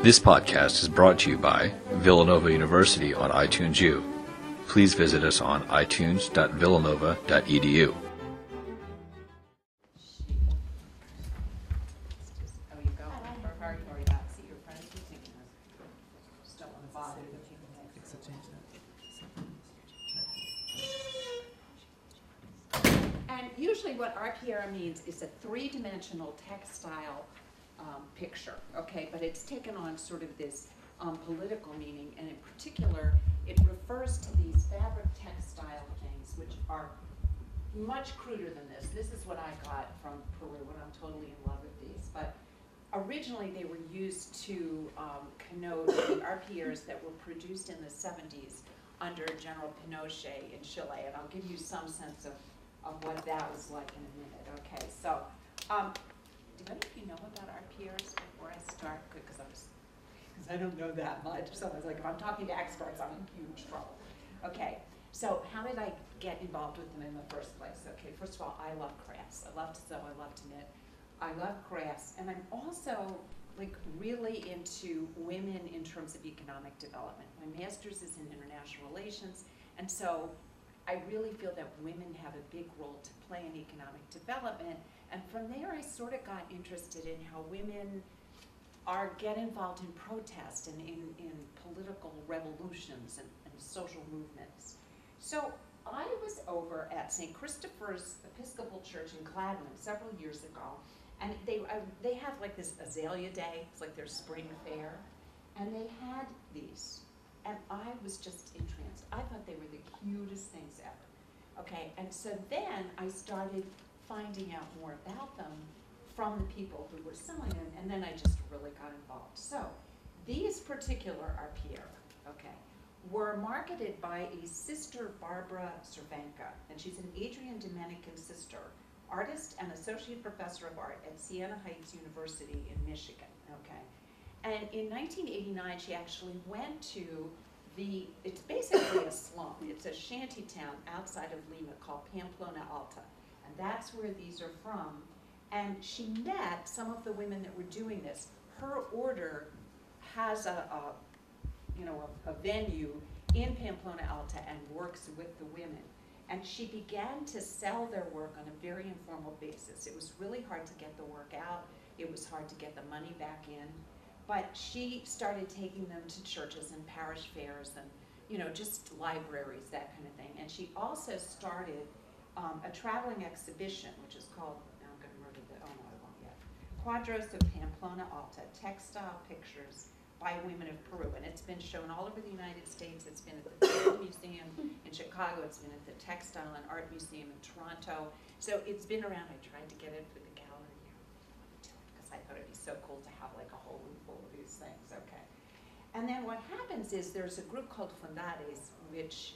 This podcast is brought to you by Villanova University on iTunes U. Please visit us on itunes.villanova.edu. And usually what arpillera means is a three-dimensional textile, um, picture, okay? But it's taken on sort of this, um, political meaning, and in particular, it refers to these fabric textile things, which are much cruder than this. This is what I got from Peru, and I'm totally in love with these. But originally, they were used to um, connote the arpilleras that were produced in the 70s under General Pinochet in Chile. And I'll give you some sense of, of what that was like in a minute. Okay, so um, do any of you know about arpilleras before I start? Because I'm because I don't know that much. So I was like, if I'm talking to experts, I'm in huge trouble. Okay, so how did I get involved with them in the first place? Okay, first of all, I love crafts. I love to sew, I love to knit. I love crafts, and I'm also like really into women in terms of economic development. My master's is in international relations, and so I really feel that women have a big role to play in economic development. And from there, I sort of got interested in how women are get involved in protest and in, in political revolutions and, and social movements. So I was over at St. Christopher's Episcopal Church in Gladwyne several years ago, and they they have like this Azalea Day. It's like their spring fair, and they had these, and I was just entranced. I thought they were the cutest things ever. Okay, and so then I started finding out more about them from the people who were selling them, and then I just really got involved. So these particular are Pierre, okay, were marketed by a sister Barbara Cervenka, and she's an Adrian Dominican sister, artist and associate professor of art at Siena Heights University in Michigan, okay. And in 1989, she actually went to the, it's basically a slum. It's a shanty town outside of Lima called Pamplona Alta. And that's where these are from. And she met some of the women that were doing this. Her order has a, a you know, a, a venue in Pamplona Alta and works with the women. And she began to sell their work on a very informal basis. It was really hard to get the work out. It was hard to get the money back in. But she started taking them to churches and parish fairs and, you know, just libraries, that kind of thing. And she also started um, a traveling exhibition, which is called, now I'm going to murder the, oh no, I won't yet. Cuadros of Pamplona Alta, textile pictures by women of Peru. And it's been shown all over the United States. It's been at the Field Museum in Chicago. It's been at the Textile and Art Museum in Toronto. So it's been around. I tried to get it for the gallery because I thought it'd be so cool to have like a whole room full of these things. Okay. And then what happens is there's a group called Fundades, which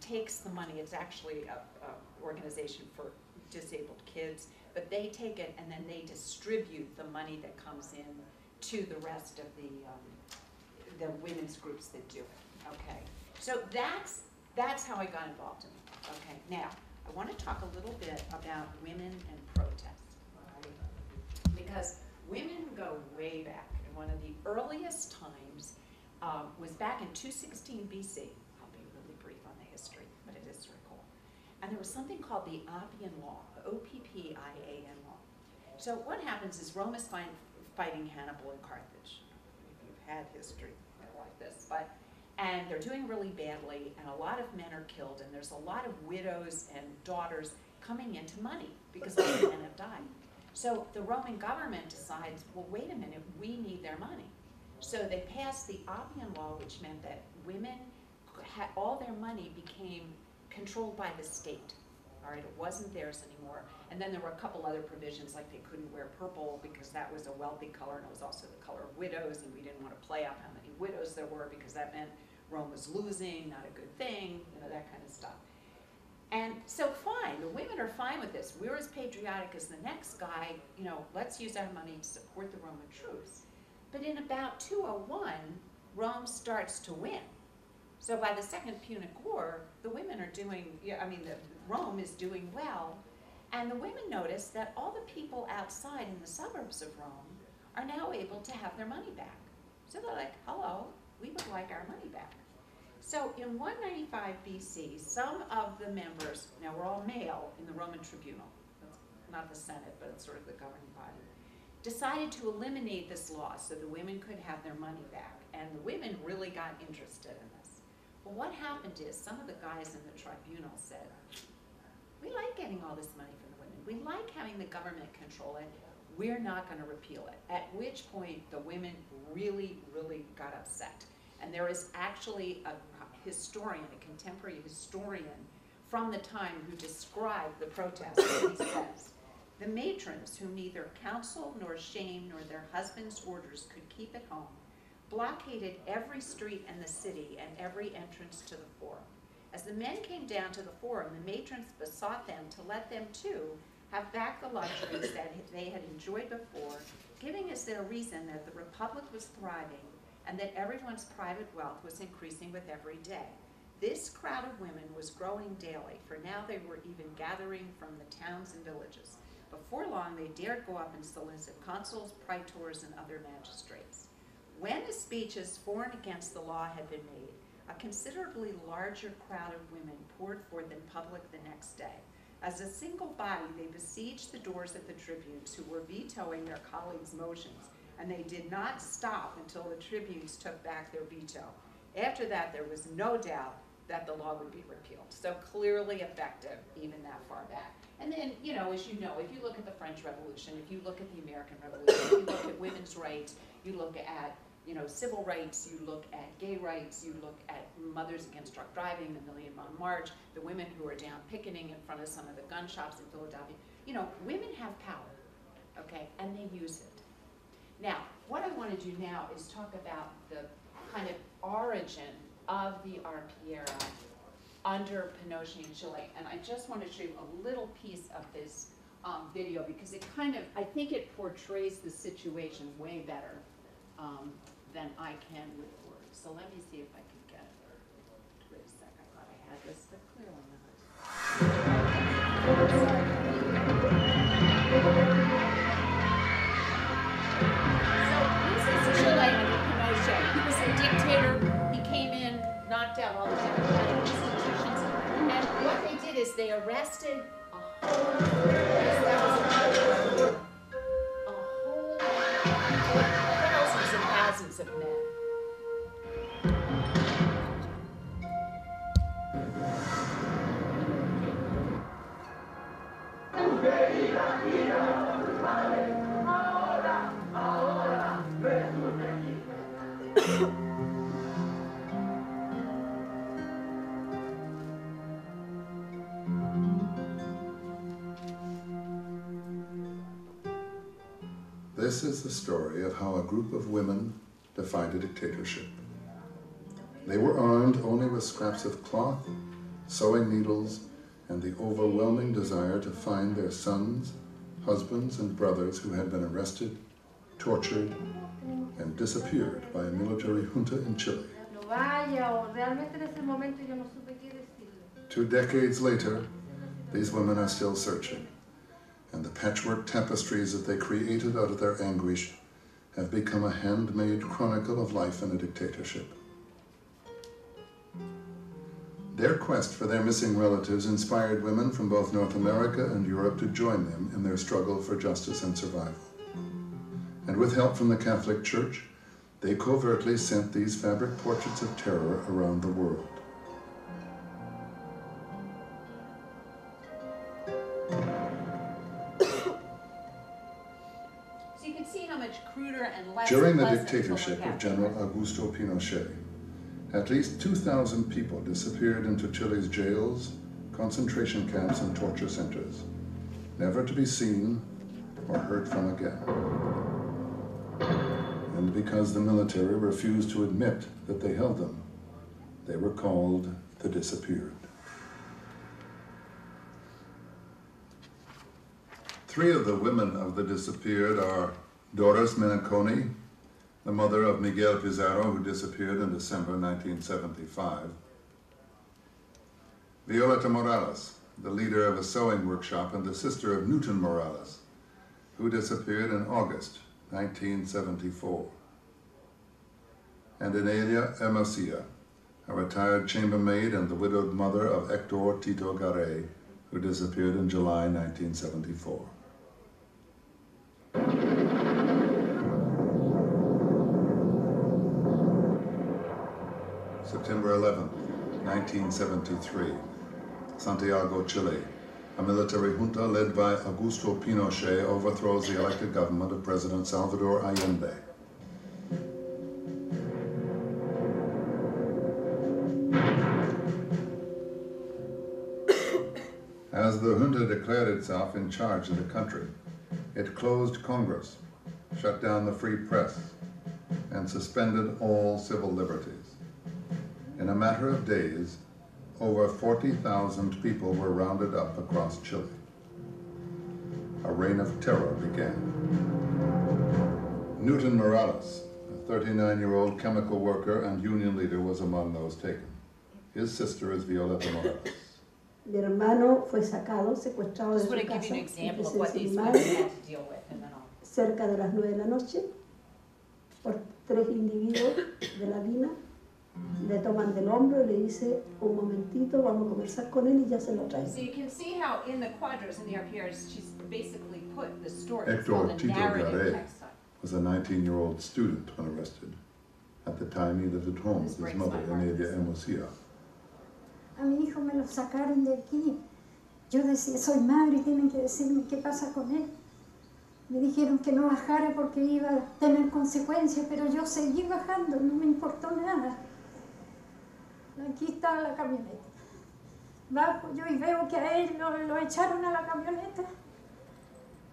takes the money. It's actually a, a organization for disabled kids, but they take it and then they distribute the money that comes in to the rest of the um, the women's groups that do it. Okay, so that's that's how I got involved in it. Okay, now I want to talk a little bit about women and protest, right? because women go way back. And one of the earliest times um, was back in 216 BC. I'll be really brief on the history, but it is. And there was something called the Oppian Law, O-P-P-I-A-N law. So what happens is Rome is fighting Hannibal and Carthage. If you've had history like this, but and they're doing really badly, and a lot of men are killed, and there's a lot of widows and daughters coming into money because all the men have died. So the Roman government decides, well, wait a minute, we need their money. So they passed the Oppian Law, which meant that women all their money became controlled by the state. All right, it wasn't theirs anymore. And then there were a couple other provisions, like they couldn't wear purple because that was a wealthy color, and it was also the color of widows, and we didn't want to play up how many widows there were because that meant Rome was losing, not a good thing, you know, that kind of stuff. And so fine, the women are fine with this. We're as patriotic as the next guy, you know, let's use our money to support the Roman troops. But in about 201, Rome starts to win. So by the Second Punic War, the women are doing, I mean, the, Rome is doing well. And the women notice that all the people outside in the suburbs of Rome are now able to have their money back. So they're like, hello, we would like our money back. So in 195 BC, some of the members, now we're all male in the Roman tribunal, not the Senate, but it's sort of the governing body, decided to eliminate this law so the women could have their money back. And the women really got interested in. Well, what happened is some of the guys in the tribunal said, we like getting all this money from the women. We like having the government control it. We're not going to repeal it. At which point, the women really, really got upset. And there is actually a historian, a contemporary historian from the time who described the protest. He says, the matrons, whom neither counsel nor shame nor their husbands' orders could keep at home, blockaded every street in the city and every entrance to the forum. As the men came down to the forum, the matrons besought them to let them too have back the luxuries that they had enjoyed before, giving as their reason that the republic was thriving and that everyone's private wealth was increasing with every day. This crowd of women was growing daily, for now they were even gathering from the towns and villages. Before long, they dared go up and solicit consuls, praetors, and other magistrates. When the speeches for and against the law had been made, a considerably larger crowd of women poured forth in public the next day. As a single body, they besieged the doors of the tribunes who were vetoing their colleagues' motions, and they did not stop until the tribunes took back their veto. After that, there was no doubt that the law would be repealed. So clearly effective even that far back. And then, you know, as you know, if you look at the French Revolution, if you look at the American Revolution, if you look at women's rights, you look at you know, civil rights, you look at gay rights, you look at Mothers Against Drunk Driving, the Million Mile March, the women who are down picketing in front of some of the gun shops in Philadelphia. You know, women have power, okay, and they use it. Now, what I want to do now is talk about the kind of origin of the arpillera under Pinochet in Chile. And I just want to show you a little piece of this um, video because it kind of, I think it portrays the situation way better um, than I can with words. So let me see if I can get it. Wait a sec, I thought I had this, but clearly not. So this is Chile under Pinochet. He was a dictator. He came in, knocked out all the democratic institutions, and what they did is they arrested a whole, story of how a group of women defied a dictatorship. They were armed only with scraps of cloth, sewing needles, and the overwhelming desire to find their sons, husbands, and brothers who had been arrested, tortured, and disappeared by a military junta in Chile. no vaya o realmente en ese momento yo no supe qué decirle. Two decades later, these women are still searching, and the patchwork tapestries that they created out of their anguish have become a handmade chronicle of life in a dictatorship. Their quest for their missing relatives inspired women from both North America and Europe to join them in their struggle for justice and survival. And with help from the Catholic Church, they covertly sent these fabric portraits of terror around the world. During the dictatorship of General Augusto Pinochet, at least 2,000 people disappeared into Chile's jails, concentration camps, and torture centers, never to be seen or heard from again. And because the military refused to admit that they held them, they were called the disappeared. Three of the women of the disappeared are Doris Menaconi, the mother of Miguel Pizarro, who disappeared in December 1975. Violeta Morales, the leader of a sewing workshop and the sister of Newton Morales, who disappeared in August 1974. and Enelia Hermosia, a retired chambermaid and the widowed mother of Hector Tito Garay, who disappeared in July 1974. September 11, 1973, Santiago, Chile. A military junta led by Augusto Pinochet overthrows the elected government of President Salvador Allende. As the junta declared itself in charge of the country, it closed Congress, shut down the free press, and suspended all civil liberties. In a matter of days, over 40,000 people were rounded up across Chile. A reign of terror began. Newton Morales, a 39 year old chemical worker and union leader, was among those taken. His sister is Violeta Morales. Mi hermano fue sacado, secuestrado de Just su want to casa en what presencia de these mi women madre, to deal with, and then I'll. cerca de las nueve de la noche, por tres individuos de la DINA. Le toman del hombro y le dice, un momentito, vamos a conversar con él y ya se lo traen. So you can see how in the quadros and the RPRs, she's basically put the story, Hector Tito narrative Garay. was a 19 year old student when arrested. At the time, he lived at home This with his mother. Enelia Hermosia. A mi hijo me lo sacaron de aquí. Yo decía, soy madre, tienen que decirme qué pasa con él. Me dijeron que no bajara porque iba a tener consecuencias, pero yo seguí bajando, no me importó nada. Aquí está la camioneta. Bajo yo y veo que a él lo, echaron a la camioneta.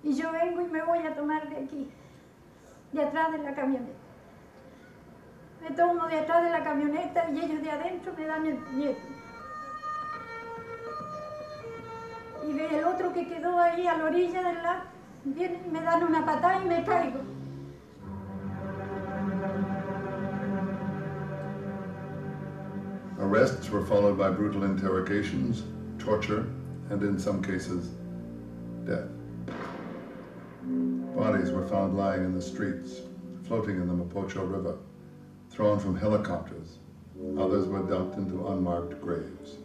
Y yo vengo y me voy a tomar de aquí, de atrás de la camioneta. Me tomo de atrás de la camioneta y ellos de adentro me dan el puñete. Y ve el otro que quedó ahí a la orilla del lago, vienen y me dan una patada y me caigo. Arrests were followed by brutal interrogations, torture, and in some cases, death. Bodies were found lying in the streets, floating in the Mapocho River, thrown from helicopters. Others were dumped into unmarked graves.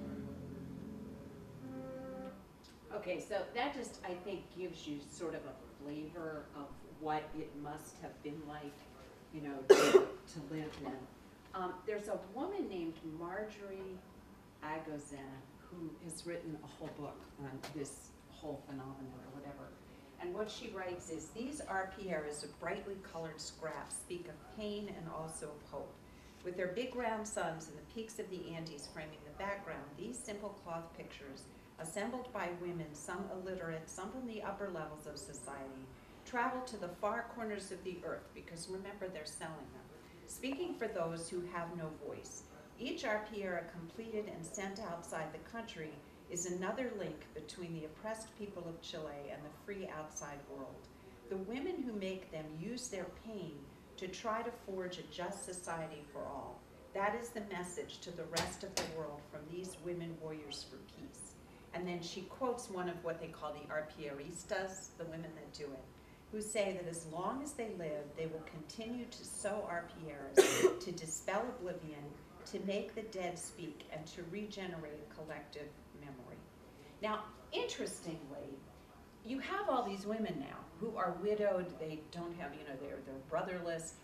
Okay, so that just, I think, gives you sort of a flavor of what it must have been like, you know, to, to live then. Um, there's a woman named Marjorie Agosín who has written a whole book on this whole phenomenon or whatever. And what she writes is, these arpilleras of brightly colored scraps speak of pain and also of hope. With their big round suns and the peaks of the Andes framing the background, these simple cloth pictures assembled by women, some illiterate, some from the upper levels of society, travel to the far corners of the earth because remember they're selling them. Speaking for those who have no voice, each arpillera completed and sent outside the country is another link between the oppressed people of Chile and the free outside world. The women who make them use their pain to try to forge a just society for all. That is the message to the rest of the world from these women warriors for peace. And then she quotes one of what they call the arpilleristas, the women that do it, who say that as long as they live, they will continue to sow arpilleras, to dispel oblivion, to make the dead speak, and to regenerate collective memory. Now, interestingly, you have all these women now who are widowed, they don't have, you know, they're, they're brotherless,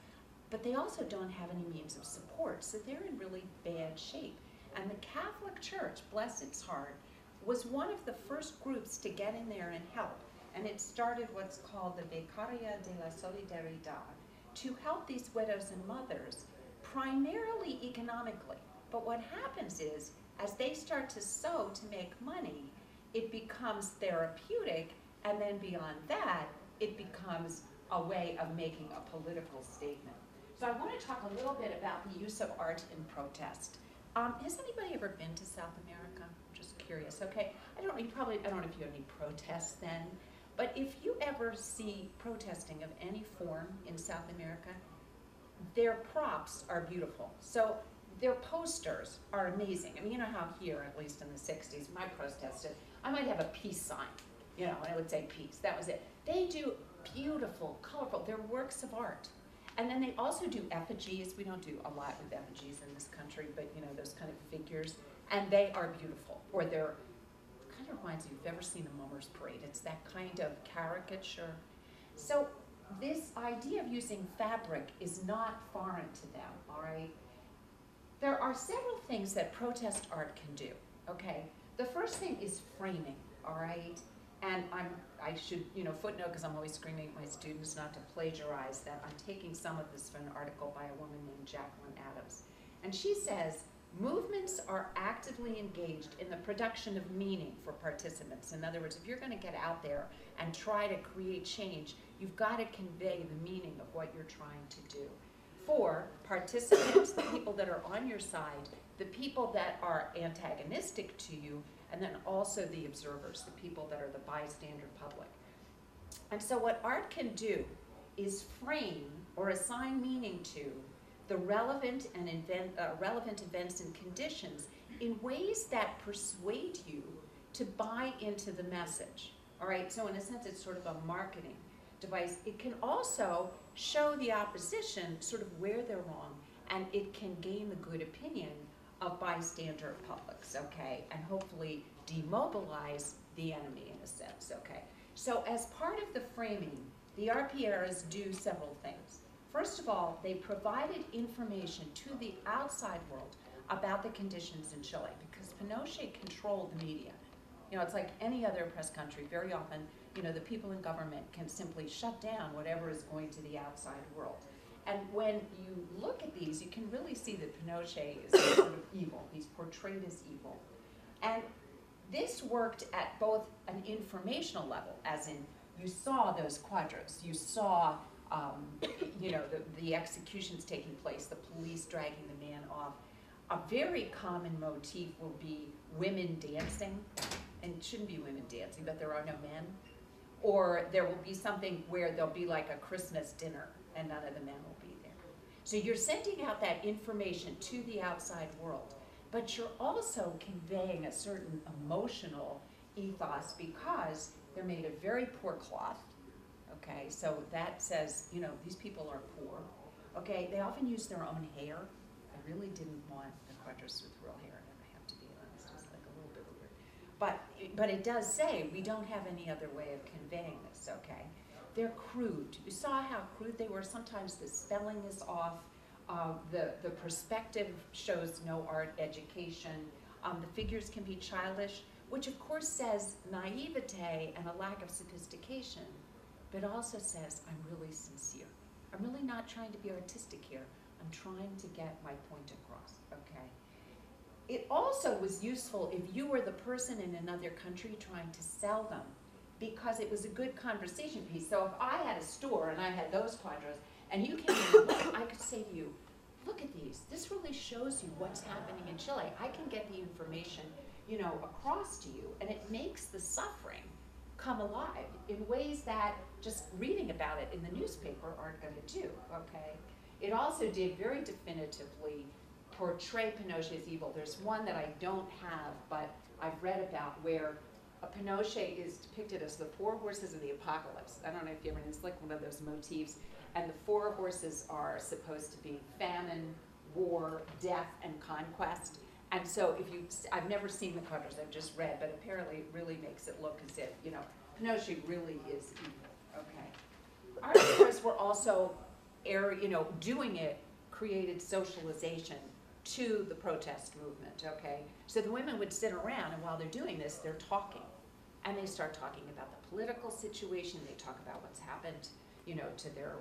but they also don't have any means of support, so they're in really bad shape. And the Catholic Church, bless its heart, was one of the first groups to get in there and help. And it started what's called the Vicaría de la Solidaridad to help these widows and mothers, primarily economically. But what happens is, as they start to sew to make money, it becomes therapeutic, and then beyond that, it becomes a way of making a political statement. So I want to talk a little bit about the use of art in protest. Um, has anybody ever been to South America? I'm just curious. Okay, I don't. You probably. I don't know if you have any protests then, but if you ever see protesting of any form in South America, their props are beautiful. So their posters are amazing. I mean, you know how here, at least in the '60s, my protested. I might have a peace sign, you know, and it would say peace. That was it. They do beautiful, colorful. They're works of art. And then they also do effigies. We don't do a lot with effigies in this country, but you know, those kind of figures. And they are beautiful. Or they're kind of reminds if you've ever seen a mummer's parade, it's that kind of caricature. So this idea of using fabric is not foreign to them, all right? There are several things that protest art can do, okay? The first thing is framing, all right? And I'm, I should, you know, footnote, because I'm always screaming at my students not to plagiarize, that I'm taking some of this from an article by a woman named Jacqueline Adams. And she says, movements are actively engaged in the production of meaning for participants. In other words, if you're gonna get out there and try to create change, you've gotta convey the meaning of what you're trying to do. For participants, the people that are on your side, the people that are antagonistic to you, and then also the observers, the people that are the bystander public. And so what art can do is frame or assign meaning to the relevant and invent, uh, relevant events and conditions in ways that persuade you to buy into the message. All right, so in a sense, it's sort of a marketing device. It can also show the opposition sort of where they're wrong, and it can gain the good opinion of bystander publics, okay, and hopefully demobilize the enemy in a sense, okay. So as part of the framing, the arpilleras do several things. First of all, they provided information to the outside world about the conditions in Chile because Pinochet controlled the media. You know, it's like any other oppressed country. Very often, you know, the people in government can simply shut down whatever is going to the outside world. And when you look at these, you can really see that Pinochet is sort of evil. He's portrayed as evil. And this worked at both an informational level, as in you saw those quadros, you saw, um, you know, the, the executions taking place, the police dragging the man off. A very common motif will be women dancing, and it shouldn't be women dancing, but there are no men. Or there will be something where there'll be like a Christmas dinner and none of the men will be there. So you're sending out that information to the outside world, but you're also conveying a certain emotional ethos because they're made of very poor cloth. Okay, so that says, you know, these people are poor. Okay, they often use their own hair. I really didn't want the quadros with real hair, I have to be honest, it's like a little bit weird. But, but it does say, we don't have any other way of conveying this, okay? They're crude. You saw how crude they were. Sometimes the spelling is off. Uh, the, the perspective shows no art education. Um, the figures can be childish, which of course says naivete and a lack of sophistication, but also says I'm really sincere. I'm really not trying to be artistic here. I'm trying to get my point across, okay? It also was useful if you were the person in another country trying to sell them because it was a good conversation piece. So if I had a store and I had those quadros and you came in looked, I could say to you, look at these. This really shows you what's happening in Chile. I can get the information, you know, across to you and it makes the suffering come alive in ways that just reading about it in the newspaper aren't going to do, okay? It also did very definitively portray Pinochet as evil. There's one that I don't have, but I've read about where Pinochet is depicted as the four horses of the apocalypse. I don't know if you ever, it's like one of those motifs. And the four horses are supposed to be famine, war, death, and conquest. And so if you, I've never seen the covers, I've just read, but apparently it really makes it look as if, you know, Pinochet really is evil, okay? Artists were also, air, you know, doing it created socialization to the protest movement, okay? So the women would sit around and while they're doing this, they're talking. And they start talking about the political situation, they talk about what's happened, you know, to their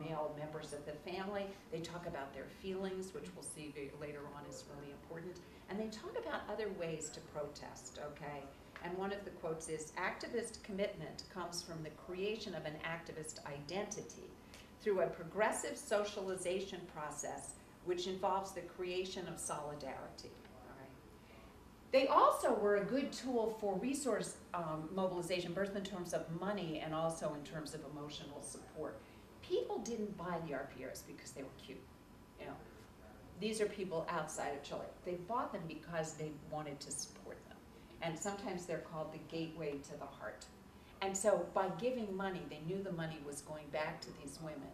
male members of the family. They talk about their feelings, which we'll see later on is really important. And they talk about other ways to protest, okay? And one of the quotes is, activist commitment comes from the creation of an activist identity through a progressive socialization process which involves the creation of solidarity. They also were a good tool for resource um, mobilization, both in terms of money and also in terms of emotional support. People didn't buy the arpilleras because they were cute. You know, these are people outside of Chile. They bought them because they wanted to support and sometimes they're called the gateway to the heart. And so, by giving money, they knew the money was going back to these women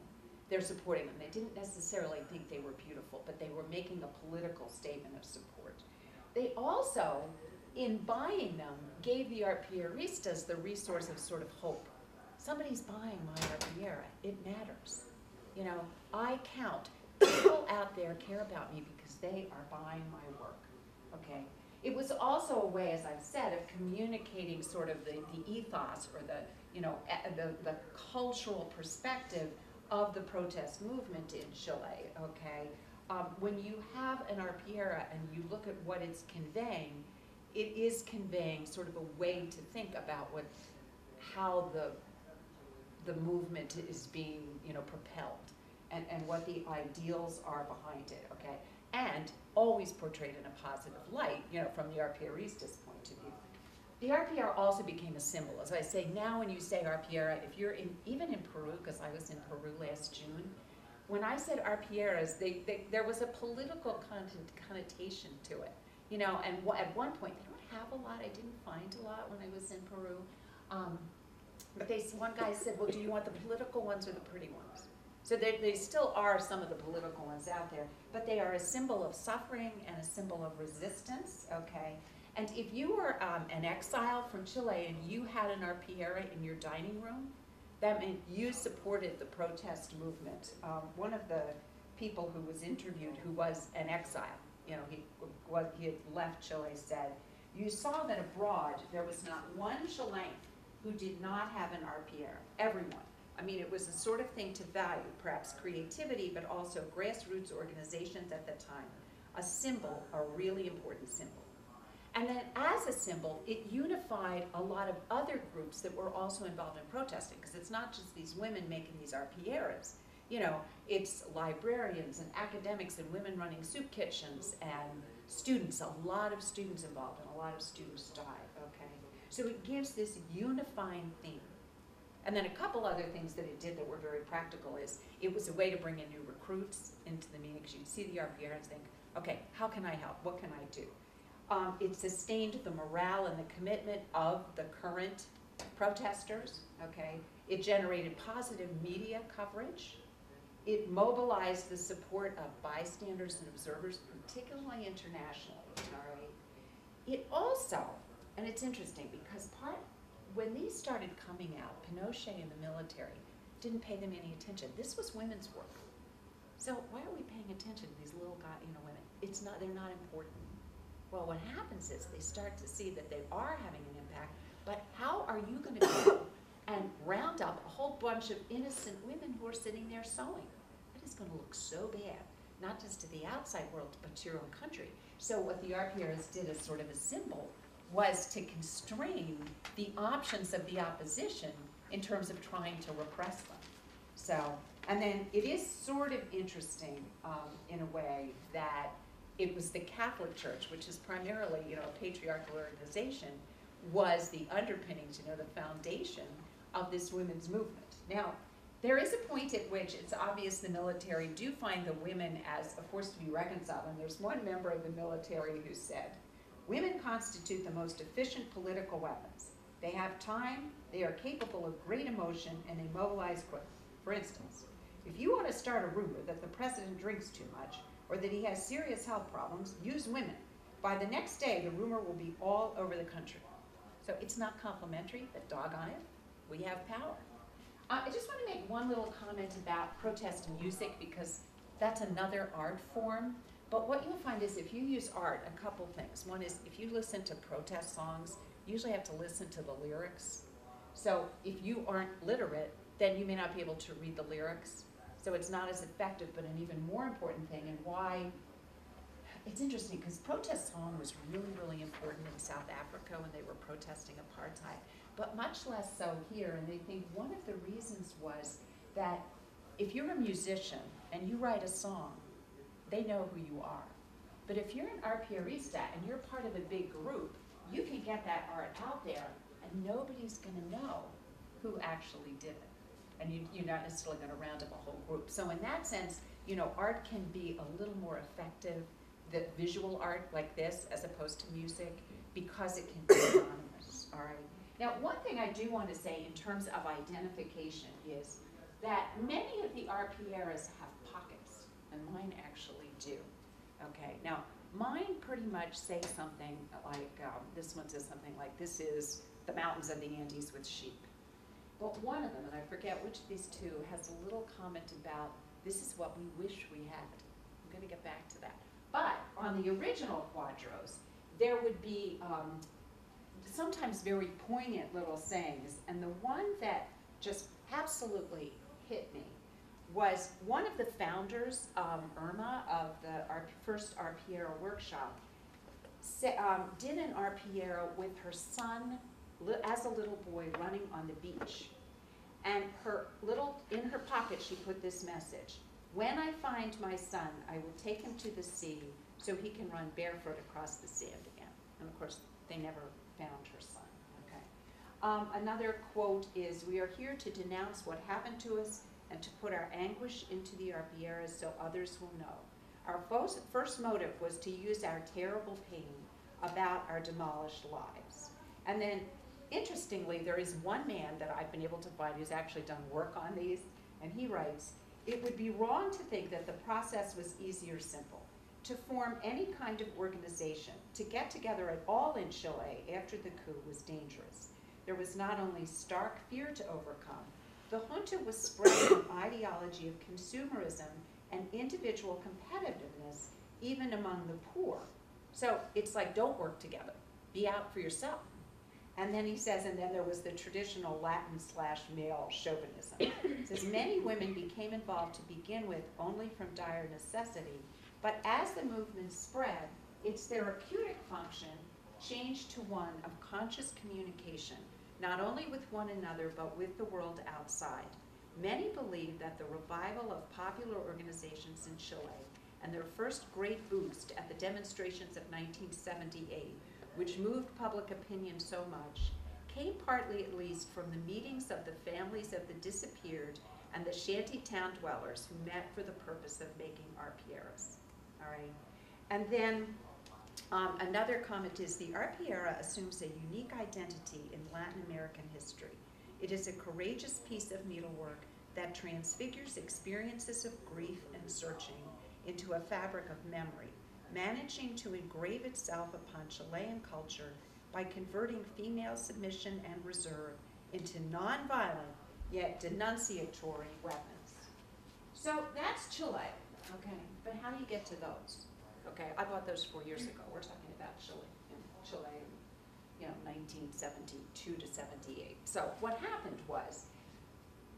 they're supporting them. They didn't necessarily think they were beautiful, but they were making a political statement of support. They also, in buying them, gave the arpilleristas the resource of sort of hope. Somebody's buying my arpillera, it matters. You know, I count. People out there care about me because they are buying my work, okay? It was also a way, as I've said, of communicating sort of the, the ethos or the, you know, the, the cultural perspective of the protest movement in Chile, okay? Um, when you have an arpillera and you look at what it's conveying, it is conveying sort of a way to think about what, how the, the movement is being, you know, propelled and, and what the ideals are behind it, okay? And always portrayed in a positive light, you know, from the arpillerista's point of view. The arpillera also became a symbol. As I say, now when you say arpillera, if you're in, even in Peru, because I was in Peru last June, when I said arpilleras, they, they, there was a political connotation to it. You know, and at one point, they don't have a lot, I didn't find a lot when I was in Peru. Um, but they, one guy said, well, do you want the political ones or the pretty ones? So there, they still are some of the political ones out there, but they are a symbol of suffering and a symbol of resistance, okay? And if you were um, an exile from Chile and you had an arpillera in your dining room, that meant you supported the protest movement. Um, one of the people who was interviewed, who was an exile, you know, he was he had left Chile, said, "You saw that abroad there was not one Chilean who did not have an arpillera. Everyone. I mean, it was a sort of thing to value, perhaps creativity, but also grassroots organizations at the time. A symbol, a really important symbol." And then as a symbol, it unified a lot of other groups that were also involved in protesting, because it's not just these women making these arpilleras. You know, it's librarians and academics and women running soup kitchens and students, a lot of students involved, and a lot of students died, okay? So it gives this unifying theme. And then a couple other things that it did that were very practical is, it was a way to bring in new recruits into the meeting, because you'd see the arpillera and think, okay, how can I help? What can I do? Um, it sustained the morale and the commitment of the current protesters, okay? It generated positive media coverage. It mobilized the support of bystanders and observers, particularly internationally, all right? It also, and it's interesting because part, when these started coming out, Pinochet and the military didn't pay them any attention. This was women's work. So why are we paying attention to these little guy, you know, women? It's not, they're not important. Well, what happens is they start to see that they are having an impact, but how are you gonna go and round up a whole bunch of innocent women who are sitting there sewing? That is gonna look so bad, not just to the outside world, but to your own country. So what the arpilleras did as sort of a symbol was to constrain the options of the opposition in terms of trying to repress them. So, and then it is sort of interesting, um, in a way, that it was the Catholic Church, which is primarily, you know, a patriarchal organization, was the underpinnings, you know, the foundation of this women's movement. Now, there is a point at which it's obvious the military do find the women as a force to be reconciled, and there's one member of the military who said, Women constitute the most efficient political weapons. They have time, they are capable of great emotion, and they mobilize quickly. For instance, if you want to start a rumor that the president drinks too much or that he has serious health problems, use women. By the next day, the rumor will be all over the country. So it's not complimentary, but doggone it, we have power. Uh, I just want to make one little comment about protest music because that's another art form. But what you'll find is if you use art, a couple things. One is if you listen to protest songs, you usually have to listen to the lyrics. So if you aren't literate, then you may not be able to read the lyrics. So it's not as effective, but an even more important thing, and why it's interesting because protest song was really, really important in South Africa when they were protesting apartheid, but much less so here. And they think one of the reasons was that if you're a musician and you write a song, they know who you are. But if you're an arpillista and you're part of a big group, you can get that art out there and nobody's gonna know who actually did it. And you, you're not necessarily gonna round up a whole group. So in that sense, you know, art can be a little more effective, the visual art like this, as opposed to music, because it can be anonymous, all right? Now, one thing I do want to say in terms of identification is, that many of the arpilleras have and mine actually do. Okay, now, mine pretty much say something like, um, this one says something like, this is the mountains of the Andes with sheep. But one of them, and I forget which of these two, has a little comment about, this is what we wish we had. I'm gonna get back to that. But on the original quadros, there would be um, sometimes very poignant little sayings, and the one that just absolutely hit me was one of the founders, um, Irma, of the our first arpillera workshop, um, did an arpillera with her son as a little boy running on the beach. And her little, in her pocket, she put this message When I find my son, I will take him to the sea so he can run barefoot across the sand again. And of course, they never found her son. Okay. Um, another quote is We are here to denounce what happened to us and to put our anguish into the arpilleras so others will know. Our first motive was to use our terrible pain about our demolished lives. And then, interestingly, there is one man that I've been able to find who's actually done work on these, and he writes It would be wrong to think that the process was easy or simple. To form any kind of organization, to get together at all in Chile after the coup was dangerous. There was not only stark fear to overcome, the junta was spreading an ideology of consumerism and individual competitiveness even among the poor. So it's like, don't work together, be out for yourself. And then he says, and then there was the traditional Latin slash male chauvinism. Says many women became involved to begin with only from dire necessity, but as the movement spread, its therapeutic function changed to one of conscious communication, not only with one another, but with the world outside. Many believe that the revival of popular organizations in Chile and their first great boost at the demonstrations of 1978, which moved public opinion so much, came partly at least from the meetings of the families of the disappeared and the shanty town dwellers who met for the purpose of making arpilleras. All right. And then um, another comment is the arpillera assumes a unique identity in Latin American history. It is a courageous piece of needlework that transfigures experiences of grief and searching into a fabric of memory, managing to engrave itself upon Chilean culture by converting female submission and reserve into nonviolent yet denunciatory weapons. So that's Chile, okay, but how do you get to those? Okay, I bought those four years ago, we're talking about Chile, Chile, you know, nineteen seventy-two to seventy-eight. So what happened was,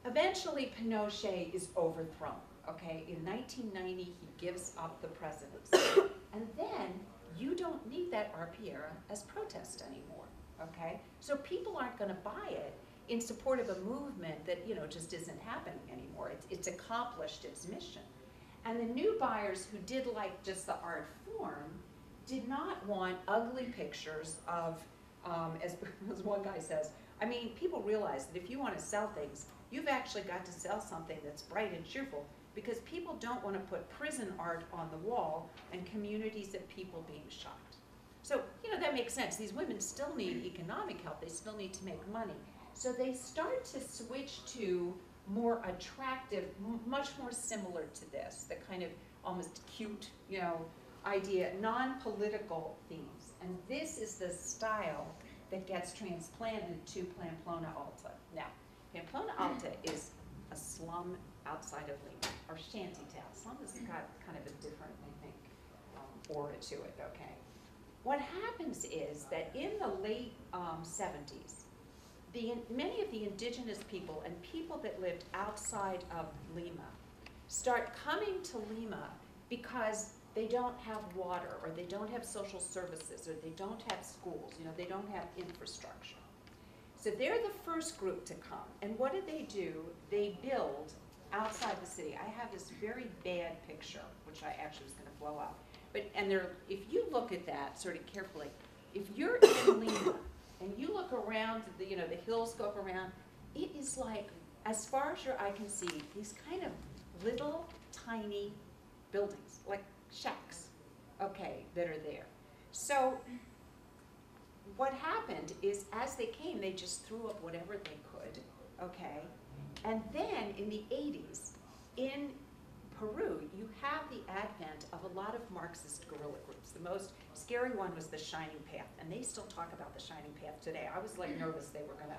eventually Pinochet is overthrown, okay? In nineteen ninety, he gives up the presidency. And then, you don't need that arpillera as protest anymore, okay? So people aren't gonna buy it in support of a movement that, you know, just isn't happening anymore. It's, it's accomplished its mission. And the new buyers who did like just the art form did not want ugly pictures of, um, as, as one guy says, I mean, people realize that if you want to sell things, you've actually got to sell something that's bright and cheerful because people don't want to put prison art on the wall and communities of people being shot. So, you know, that makes sense. These women still need economic help, they still need to make money. So they start to switch to more attractive, much more similar to this, the kind of almost cute, you know, idea, non-political themes. And this is the style that gets transplanted to Pamplona Alta. Now, Pamplona Alta is a slum outside of Lima, or shanty town. Slum has got kind of a different, I think, um, aura to it, okay? What happens is that in the late um, 70s, the, many of the indigenous people and people that lived outside of Lima start coming to Lima because they don't have water or they don't have social services or they don't have schools, you know, they don't have infrastructure. So they're the first group to come. And what do they do? They build outside the city. I have this very bad picture, which I actually was gonna blow up. But, and there, if you look at that sort of carefully, if you're in Lima and you look around, the, you know, the hills go up around, it is like, as far as your eye can see, these kind of little tiny buildings, like shacks, okay, that are there. So what happened is as they came, they just threw up whatever they could, okay? And then in the 80s, in Peru, you have the advent of a lot of Marxist guerrilla groups. The most scary one was the Shining Path, and they still talk about the Shining Path today. I was like nervous they were gonna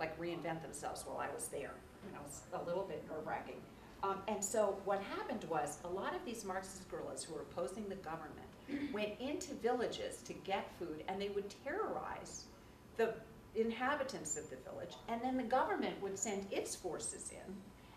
like reinvent themselves while I was there. You know, it's a little bit nerve wracking. Um, and so what happened was a lot of these Marxist guerrillas who were opposing the government went into villages to get food, and they would terrorize the inhabitants of the village, and then the government would send its forces in,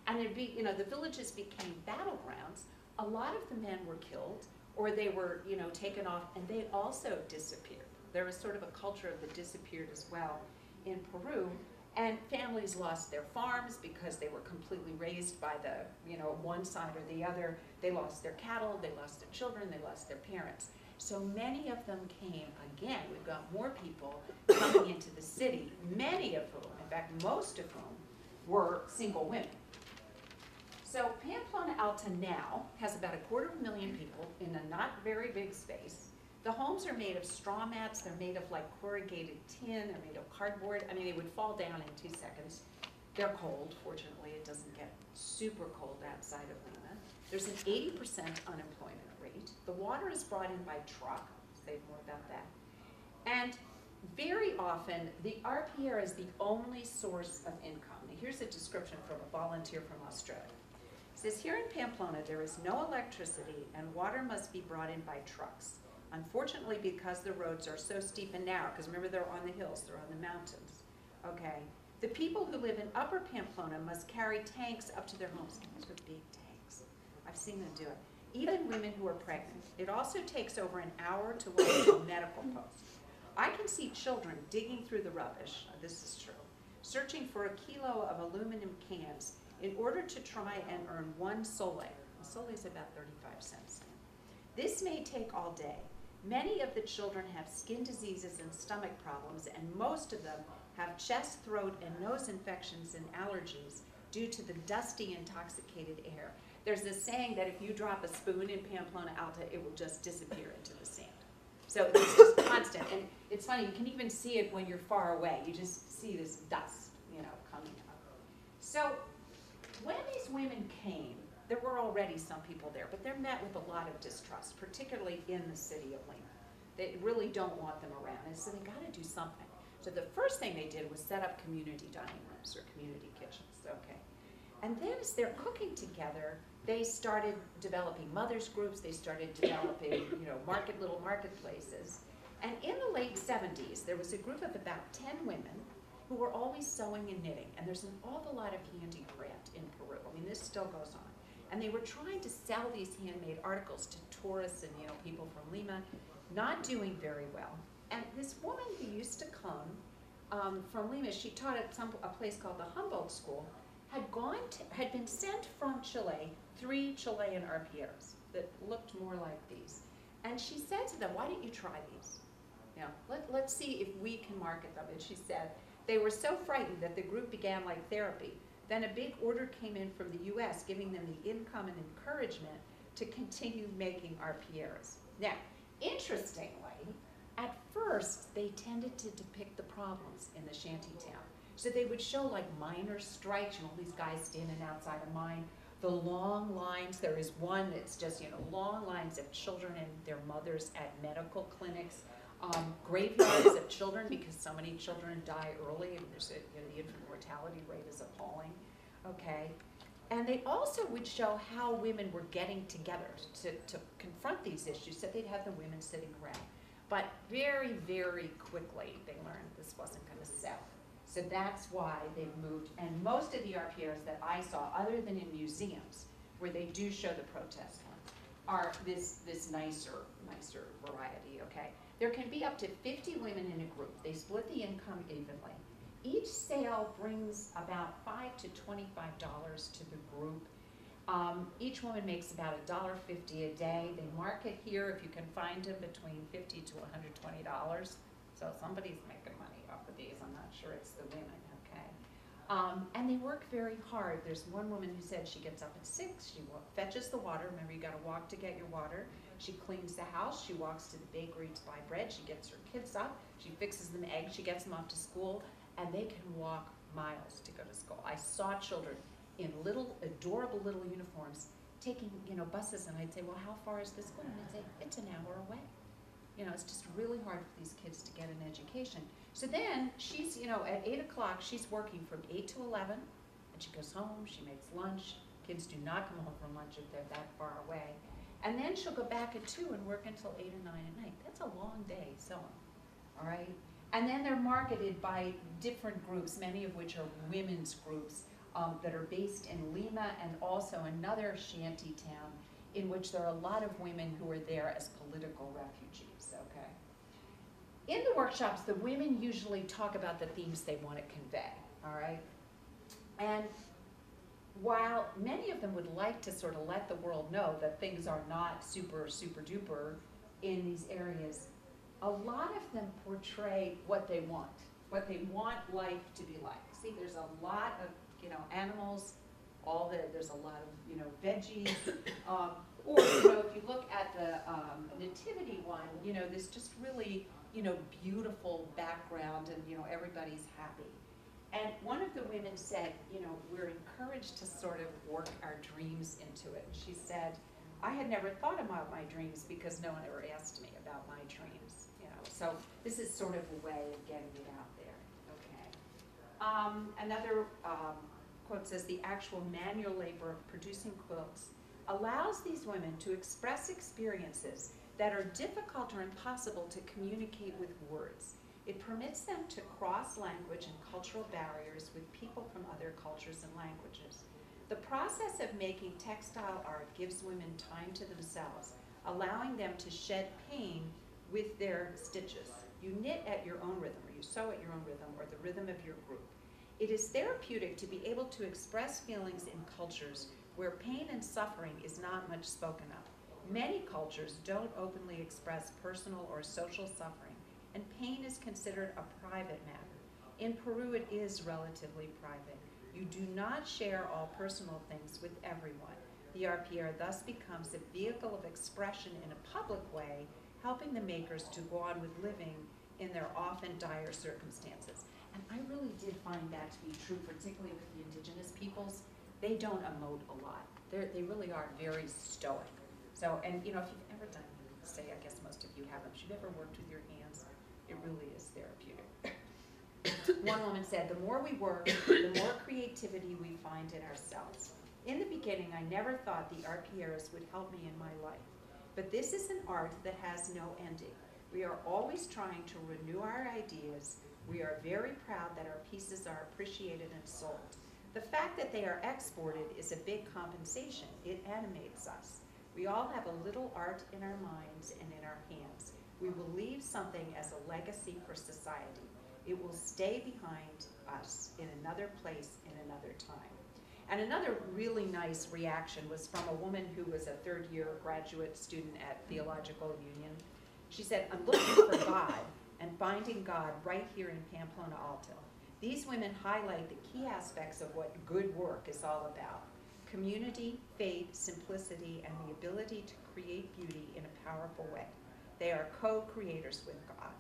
and it'd be, you know, the villages became battlegrounds. A lot of the men were killed, or they were, you know, taken off, and they also disappeared. There was sort of a culture of the disappeared as well in Peru, and families lost their farms because they were completely razed by the, you know, one side or the other. They lost their cattle, they lost their children, they lost their parents. So many of them came, again, we've got more people coming into the city, many of whom, in fact, most of whom, were single women. So Pamplona Alta now has about a quarter of a million people in a not very big space. The homes are made of straw mats, they're made of like corrugated tin, they're made of cardboard, I mean, they would fall down in two seconds. They're cold, fortunately, it doesn't get super cold outside of Lima. There's an eighty percent unemployment rate. The water is brought in by truck, I'll say more about that. And very often, the arpillera is the only source of income. Now, here's a description from a volunteer from Australia. Says, here in Pamplona, there is no electricity and water must be brought in by trucks. Unfortunately, because the roads are so steep and narrow, because remember they're on the hills, they're on the mountains, okay? The people who live in upper Pamplona must carry tanks up to their homes. Those are big tanks. I've seen them do it. Even women who are pregnant. It also takes over an hour to walk to a medical post. I can see children digging through the rubbish, this is true, searching for a kilo of aluminum cans in order to try and earn one sole. A sole is about 35 cents. This may take all day. Many of the children have skin diseases and stomach problems, and most of them have chest, throat, and nose infections and allergies due to the dusty, intoxicated air. There's this saying that if you drop a spoon in Pamplona Alta, it will just disappear into the sand. So it's just constant, and it's funny, you can even see it when you're far away. You just see this dust, you know, coming up. So women came, there were already some people there, but they're met with a lot of distrust, particularly in the city of Lima. They really don't want them around, and so they gotta do something. So the first thing they did was set up community dining rooms or community kitchens, okay? And then as they're cooking together, they started developing mothers groups, they started developing, you know, market, little marketplaces. And in the late seventies, there was a group of about ten women who were always sewing and knitting, and there's an awful lot of handicraft in Peru. I mean, this still goes on. And they were trying to sell these handmade articles to tourists and, you know, people from Lima, not doing very well. And this woman who used to come um, from Lima, she taught at some a place called the Humboldt School, had gone to, had been sent from Chile three Chilean arpilleras that looked more like these. And she said to them, why don't you try these? Know, let, let's see if we can market them. And she said, they were so frightened that the group began like therapy. Then a big order came in from the US giving them the income and encouragement to continue making arpilleras. Now, interestingly, at first, they tended to depict the problems in the shanty town. So they would show like miners' strikes, you know, these guys standing outside a mine, the long lines. There is one that's just, you know, long lines of children and their mothers at medical clinics, um, graveyards of children because so many children die early and there's a, you know, the infant mortality rate is appalling. Okay. And they also would show how women were getting together to, to confront these issues, so they'd have the women sitting around. But very, very quickly, they learned this wasn't going to sell. So that's why they've moved. And most of the arpilleras that I saw, other than in museums, where they do show the protest one, are this, this nicer, nicer variety, okay? There can be up to 50 women in a group. They split the income evenly. Each sale brings about five to twenty-five dollars to the group. Um, each woman makes about a dollar fifty a day. They market here, if you can find them, between fifty to hundred twenty dollars. So somebody's making money off of these. I'm not sure it's the women? Um, and they work very hard. There's one woman who said she gets up at six, she fetches the water. Remember, you gotta walk to get your water. She cleans the house, she walks to the bakery to buy bread, she gets her kids up, she fixes them eggs, she gets them off to school, and they can walk miles to go to school. I saw children in little, adorable little uniforms taking, you know, buses, and I'd say, well, how far is this going? And they'd say, it's an hour away. You know, it's just really hard for these kids to get an education. So then she's, you know, at eight o'clock, she's working from eight to eleven, and she goes home, she makes lunch. Kids do not come home from lunch if they're that far away. And then she'll go back at two and work until eight or nine at night. That's a long day sewing, all right? And then they're marketed by different groups, many of which are women's groups um, that are based in Lima and also another shanty town in which there are a lot of women who are there as political refugees? In the workshops, the women usually talk about the themes they want to convey, all right? And while many of them would like to sort of let the world know that things are not super, super duper in these areas, a lot of them portray what they want, what they want life to be like. See, there's a lot of, you know, animals, all the, there's a lot of, you know, veggies. Um, or, you know, if you look at the um, nativity one, you know, this just really, you know, beautiful background and, you know, everybody's happy. And one of the women said, you know, we're encouraged to sort of work our dreams into it. She said, I had never thought about my dreams because no one ever asked me about my dreams, you know. So this is sort of a way of getting it out there, okay. Um, another um, quote says, the actual manual labor of producing quilts allows these women to express experiences that are difficult or impossible to communicate with words. It permits them to cross language and cultural barriers with people from other cultures and languages. The process of making textile art gives women time to themselves, allowing them to shed pain with their stitches. You knit at your own rhythm, or you sew at your own rhythm, or the rhythm of your group. It is therapeutic to be able to express feelings in cultures where pain and suffering is not much spoken of. Many cultures don't openly express personal or social suffering, and pain is considered a private matter. In Peru, it is relatively private. You do not share all personal things with everyone. The arpillera thus becomes a vehicle of expression in a public way, helping the makers to go on with living in their often dire circumstances. And I really did find that to be true, particularly with the indigenous peoples. They don't emote a lot. They're, they really are very stoic. So, and you know, if you've ever done, say, I guess most of you haven't, if you've ever worked with your hands, it really is therapeutic. One woman said, the more we work, the more creativity we find in ourselves. In the beginning, I never thought the art arpilleras would help me in my life. But this is an art that has no ending. We are always trying to renew our ideas. We are very proud that our pieces are appreciated and sold. The fact that they are exported is a big compensation. It animates us. We all have a little art in our minds and in our hands. We will leave something as a legacy for society. It will stay behind us in another place in another time. And another really nice reaction was from a woman who was a third year graduate student at Theological Union. She said, I'm looking for God and finding God right here in Pamplona Alto. These women highlight the key aspects of what good work is all about community, faith, simplicity, and the ability to create beauty in a powerful way. They are co creators with God.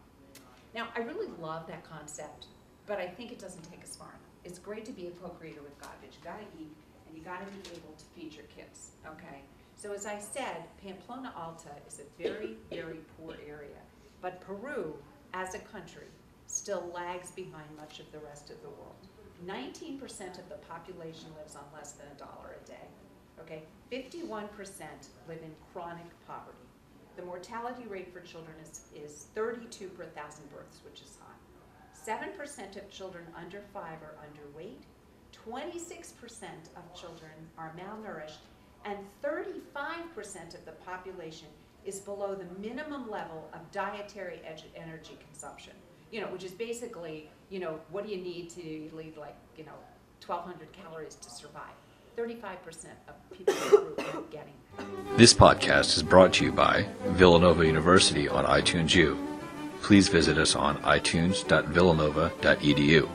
Now, I really love that concept, but I think it doesn't take us far enough. It's great to be a co creator with God, but you gotta eat and you gotta be able to feed your kids, okay? So, as I said, Pamplona Alta is a very, very poor area, but Peru, as a country, still lags behind much of the rest of the world. 19% of the population lives on less than a dollar a day. Okay, 51% live in chronic poverty. The mortality rate for children is, is 32 per thousand births, which is high. 7% of children under five are underweight. 26% of children are malnourished, and 35% of the population is below the minimum level of dietary energy consumption you know, which is basically, you know, what do you need to lead like, you know, 1,200 calories to survive? 35% of people aren't getting that. This podcast is brought to you by Villanova University on iTunes U. Please visit us on itunes.villanova.edu.